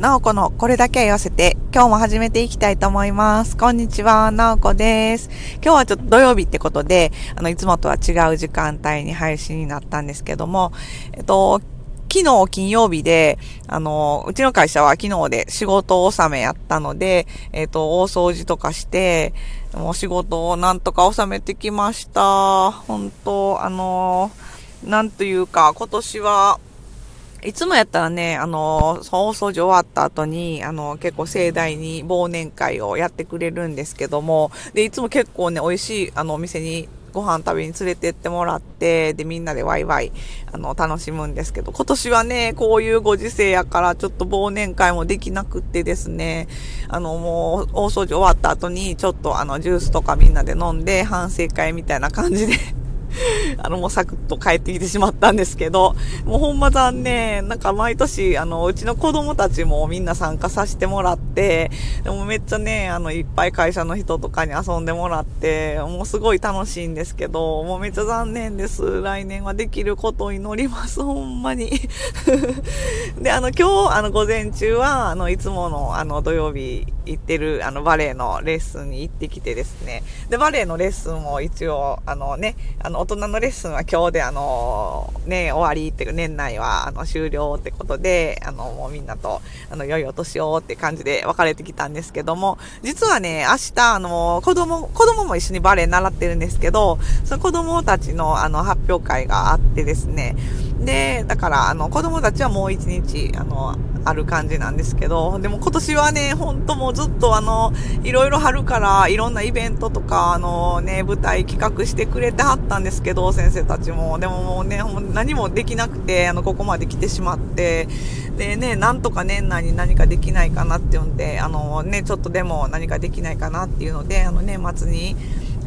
なおこのこれだけは言わせて、今日も始めていきたいと思います。こんにちは、なおこです。今日はちょっと土曜日ってことで、あの、いつもとは違う時間帯に配信になったんですけども、えっと、昨日金曜日で、あの、うちの会社は昨日で仕事納めやったので、えっ、と、大掃除とかして、もう仕事をなんとか収めてきました。本当あの、なんというか、今年は、いつもやったらね、あの、放送時終わった後に、あの、結構盛大に忘年会をやってくれるんですけども、で、いつも結構ね、美味しい、あの、お店にご飯食べに連れてってもらって、で、みんなでワイワイ、あの、楽しむんですけど、今年はね、こういうご時世やから、ちょっと忘年会もできなくってですね、あの、もう、大掃除終わった後に、ちょっとあの、ジュースとかみんなで飲んで、反省会みたいな感じで あの、もうサクッと帰ってきてしまったんですけど、もうほんま残念。なんか毎年、あの、うちの子供たちもみんな参加させてもらって、でもめっちゃね、あの、いっぱい会社の人とかに遊んでもらって、もうすごい楽しいんですけど、もうめっちゃ残念です。来年はできることを祈ります。ほんまに。で、あの、今日、あの、午前中は、あの、いつもの、あの、土曜日行ってる、あの、バレエのレッスンに行ってきてですね。で、バレエのレッスンを一応、あのね、あの、大人のレッスンは今日であの、ね、終わりっていう、年内はあの終了ってことで、あの、もうみんなと、あの、良いお年をって感じで別れてきたんですけども、実はね、明日、あの、子供、子供も一緒にバレエ習ってるんですけど、その子供たちのあの、発表会があってですね、で、だから、あの、子供たちはもう一日、あの、ある感じなんですけど、でも今年はね、ほんともうずっとあの、いろいろ春からいろんなイベントとか、あのね、舞台企画してくれてはったんですけど、先生たちも。でももうね、もう何もできなくて、あの、ここまで来てしまって、でね、なんとか年内に何かできないかなって呼んで、あのね、ちょっとでも何かできないかなっていうので、あの年末に、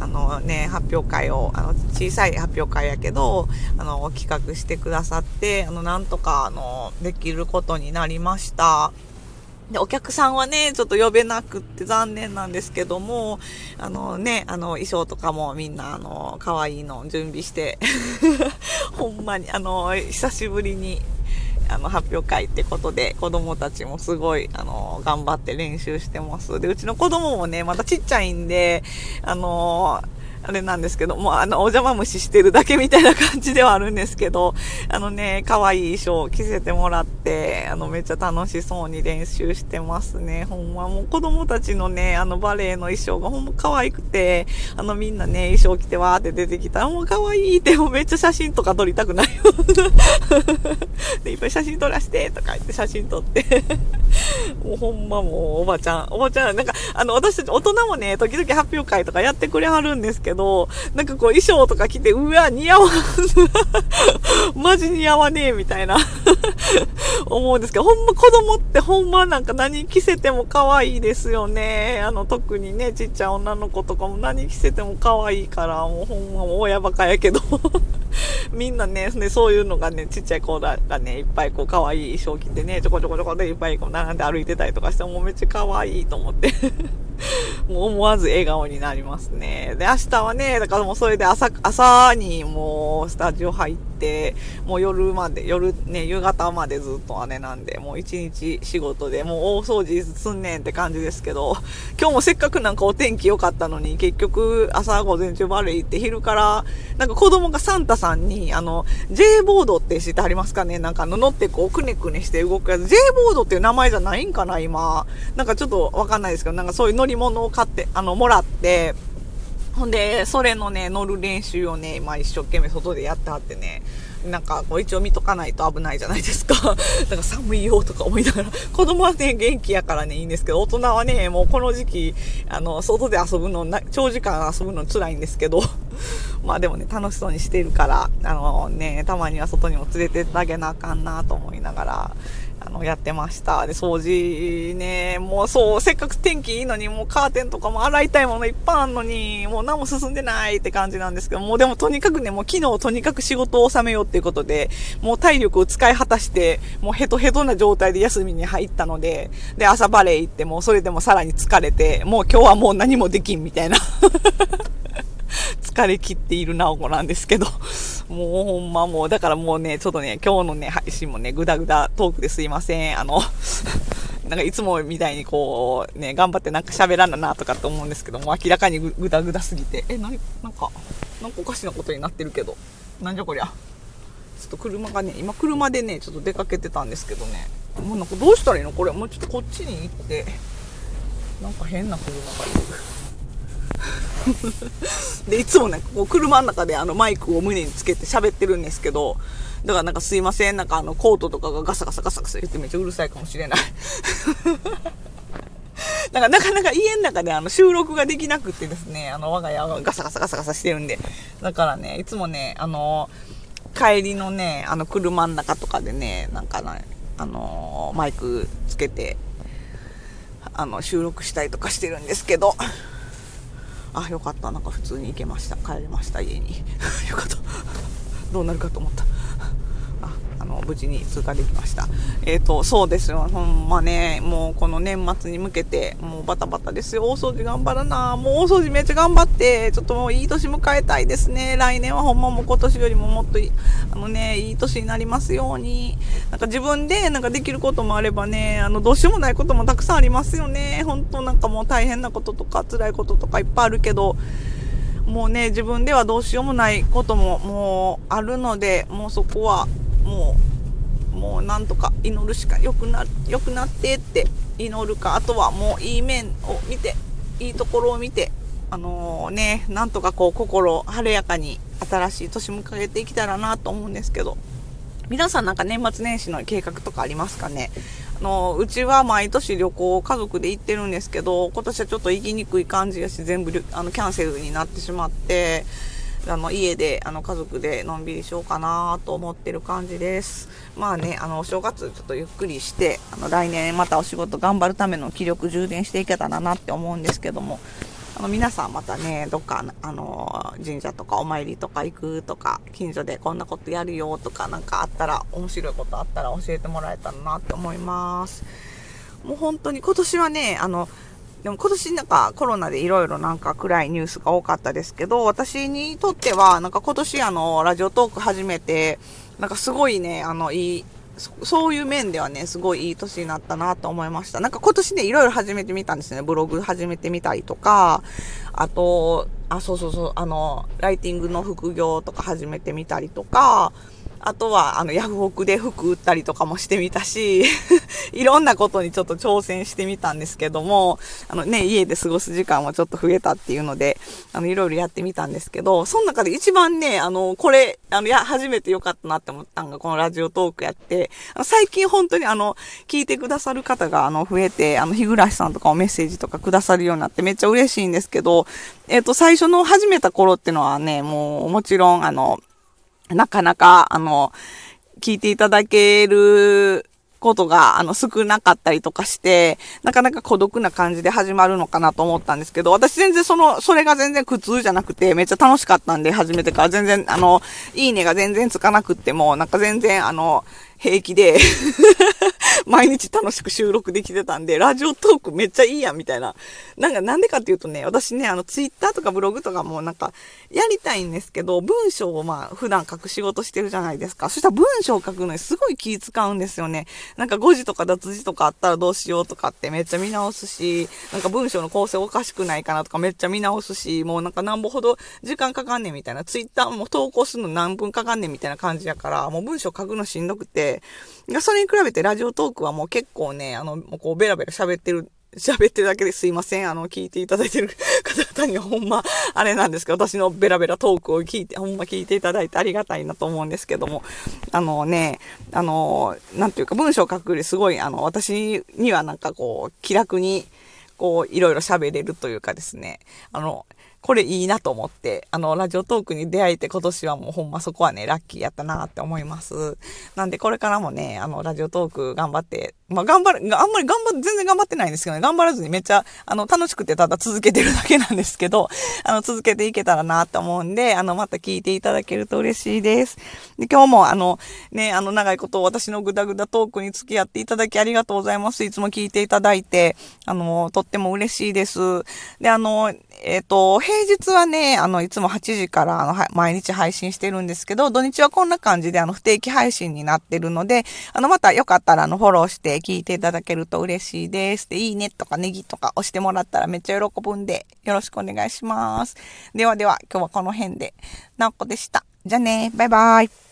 あのね、発表会を、あの、小さい発表会やけど、あの、企画してくださって、あの、なんとか、あの、できることになりました。で、お客さんはね、ちょっと呼べなくって残念なんですけども、あのね、あの、衣装とかもみんな、あの、可愛いの準備して、ほんまに、あの、久しぶりに、あの、発表会ってことで、子供たちもすごい、あの、頑張って練習してます。で、うちの子供もね、まだちっちゃいんで、あの、あれなんですけど、もうあの、お邪魔虫してるだけみたいな感じではあるんですけど、あのね、可愛い衣装を着せてもらって、あの、めっちゃ楽しそうに練習してますね。ほんま、もう子供たちのね、あの、バレエの衣装がほんま可愛くて、あの、みんなね、衣装着てわーって出てきたら、もう可愛いって、も うめっちゃ写真とか撮りたくないよ。で、いっぱい写真撮らして、とか言って写真撮って もうほんまもう、おばちゃん、おばちゃん、なんか、あの、私たち大人もね、時々発表会とかやってくれはるんですけど、なんかこう衣装とか着て、うわ、似合わん。マジ似合わねえ、みたいな 思うんですけど、ほんま子供ってほんまなんか何着せても可愛いですよね。あの、特にね、ちっちゃい女の子とかも何着せても可愛いから、もうほんまも親バカやけど みんなね、そういうのがね、ちっちゃい子がね、いっぱいこう可愛い衣装着てね、ちょこちょこちょこでいっぱいこう並んで歩いてたりとかして、もうめっちゃ可愛いと思って もう思わず笑顔になりますね。で、明日はね、だからもうそれで朝、朝にもうスタジオ入って、もう夜まで、夜ね、夕方までずっと姉なんで、もう一日仕事で、もう大掃除すんねんって感じですけど、今日もせっかくなんかお天気良かったのに、結局朝午前中バレー行って昼から、なんか子供がサンタさんに、あの、J ボードって知ってありますかね？なんか乗ってこうくねくねして動くやつ。J ボードっていう名前じゃないんかな今。なんかちょっとわかんないですけど、なんかそういう乗り物を買って、あの、もらって、ほんで、それのね、乗る練習をね、今一生懸命外でやってはってね、なんかこう一応見とかないと危ないじゃないですか。だか寒いよとか思いながら、子供はね、元気やからね、いいんですけど、大人はね、もうこの時期、あの、外で遊ぶの、長時間遊ぶの辛いんですけど、まあでもね、楽しそうにしてるから、あのね、たまには外にも連れてってあげなあかんなと思いながら、あの、やってました。で、掃除ね、もうそう、せっかく天気いいのに、もうカーテンとかも洗いたいものいっぱいあんのに、もう何も進んでないって感じなんですけど、もうでもとにかくね、もう昨日とにかく仕事を収めようっていうことで、もう体力を使い果たして、もうヘトヘトな状態で休みに入ったので、で、朝バレー行って、もうそれでもさらに疲れて、もう今日はもう何もできんみたいな。疲れ切っているなおこなんですけど、もうほんまもう、だからもうね、ちょっとね、今日のね、配信もね、ぐだぐだトークですいません。あの、なんかいつもみたいにこう、ね、頑張ってなんか喋らんだなとかって思うんですけども、明らかにぐぐだぐだすぎて、え、なに、なんか、なんかおかしなことになってるけど、なんじゃこりゃ。ちょっと車がね、今車でね、ちょっと出かけてたんですけどね、もうなんかどうしたらいいの？これ、もうちょっとこっちに行って、なんか変な車がいる。で、いつもね、こう車の中であのマイクを胸につけて喋ってるんですけど、だからなんかすいません、なんかあのコートとかがガサガサガサガサ言ってめっちゃうるさいかもしれない。なんかなかなか家の中であの収録ができなくてですね、あの我が家はガサガサガサガサしてるんで。だからね、いつもね、あの、帰りのね、あの車の中とかでね、なんかね、あのマイクつけて、あの、収録したりとかしてるんですけど、あ、よかった。なんか普通に行けました。帰れました、家に。よかった。どうなるかと思った。の、無事に通過できました。えっ、ー、と、そうですよ。ほんまね、もうこの年末に向けて、もうバタバタですよ。大掃除頑張らな。もう大掃除めっちゃ頑張って、ちょっともういい年迎えたいですね。来年はほんまもう今年よりももっといい、あのね、いい年になりますように。なんか自分でなんかできることもあればね、あの、どうしようもないこともたくさんありますよね。本当なんかもう大変なこととか辛いこととかいっぱいあるけど、もうね、自分ではどうしようもないことももうあるので、もうそこはもう、もうなんとか祈るしか良くな、良くなってって祈るか、あとはもういい面を見て、いいところを見て、あのー、ね、なんとかこう心晴れやかに新しい年迎えていけたらなと思うんですけど、皆さんなんか年末年始の計画とかありますかね？あの、うちは毎年旅行家族で行ってるんですけど、今年はちょっと行きにくい感じやし、全部あのキャンセルになってしまって、あの、家で、あの、家族でのんびりしようかなと思ってる感じです。まあね、あの、お正月ちょっとゆっくりして、あの、来年またお仕事頑張るための気力充電していけたらなって思うんですけども、あの、皆さんまたね、どっか、あの、神社とかお参りとか行くとか、近所でこんなことやるよとか、なんかあったら、面白いことあったら教えてもらえたらなって思います。もう本当に今年はね、あの、でも今年なんかコロナでいろいろなんか暗いニュースが多かったですけど、私にとってはなんか今年あの、ラジオトーク始めて、なんかすごいね、あの、いい、そういう面ではね、すごいいい年になったなと思いました。なんか今年ね、いろいろ始めてみたんですね。ブログ始めてみたりとか、あと、あ、そうそうそう、あの、ライティングの副業とか始めてみたりとか、あとは、あの、ヤフオクで服売ったりとかもしてみたし、いろんなことにちょっと挑戦してみたんですけども、あのね、家で過ごす時間はちょっと増えたっていうので、あの、いろいろやってみたんですけど、その中で一番ね、あの、これ、あの、や、初めてよかったなって思ったのが、このラジオトークやって、最近本当にあの、聞いてくださる方が、あの、増えて、あの、日暮さんとかもメッセージとかくださるようになってめっちゃ嬉しいんですけど、えっ、ー、と、最初の始めた頃ってのはね、もう、もちろん、あの、なかなか、あの、聞いていただけることが、あの、少なかったりとかして、なかなか孤独な感じで始まるのかなと思ったんですけど、私全然その、それが全然苦痛じゃなくて、めっちゃ楽しかったんで、始めてから。全然、あの、いいねが全然つかなくっても、なんか全然、あの、平気で 毎日楽しく収録できてたんで、ラジオトークめっちゃいいやんみたいな。なんかなんでかっていうとね、私ね、あのツイッターとかブログとかもなんかやりたいんですけど、文章をまあ普段書く仕事してるじゃないですか。そしたら文章を書くのにすごい気使うんですよね。なんか誤字とか脱字とかあったらどうしようとかってめっちゃ見直すし、なんか文章の構成おかしくないかなとかめっちゃ見直すし、もうなんかなんぼほど時間かかんねんみたいな。ツイッターも投稿するの何分かかんねんみたいな感じやから、もう文章書くのしんどくて、それに比べてラジオトークはもう結構ね、あの、もうこうベラベラ喋ってる 喋ってるだけですいません。あの、聞いていただいてる 方々にはほんま、あれなんですけど、私のベラベラトークを聞いて、ほんま聞いていただいてありがたいなと思うんですけども、あのね、あの、なんていうか文章を書くよりすごい、あの、私にはなんかこう、気楽に、こう、いろいろ喋れるというかですね、あの、これいいなと思って、あの、ラジオトークに出会えて今年はもうほんまそこはね、ラッキーやったなって思います。なんでこれからもね、あの、ラジオトーク頑張って、まあ、頑張る、あんまり頑張全然頑張ってないんですけどね、頑張らずにめっちゃ、あの、楽しくてただ続けてるだけなんですけど、あの、続けていけたらなって思うんで、あの、また聞いていただけると嬉しいです。で、今日もあの、ね、あの、長いこと私のグダグダトークに付き合っていただきありがとうございます。いつも聞いていただいて、あの、とっても嬉しいです。で、あの、えっ、ー、と、平日はね、あの、いつも8時からあの、毎日配信してるんですけど、土日はこんな感じであの、不定期配信になってるので、あの、またよかったらあの、フォローしてで聞いていただけると嬉しいです。で、いいねとかネギとか押してもらったらめっちゃ喜ぶんで、よろしくお願いします。ではでは、今日はこの辺で、なおこでした。じゃあね、バイバイ。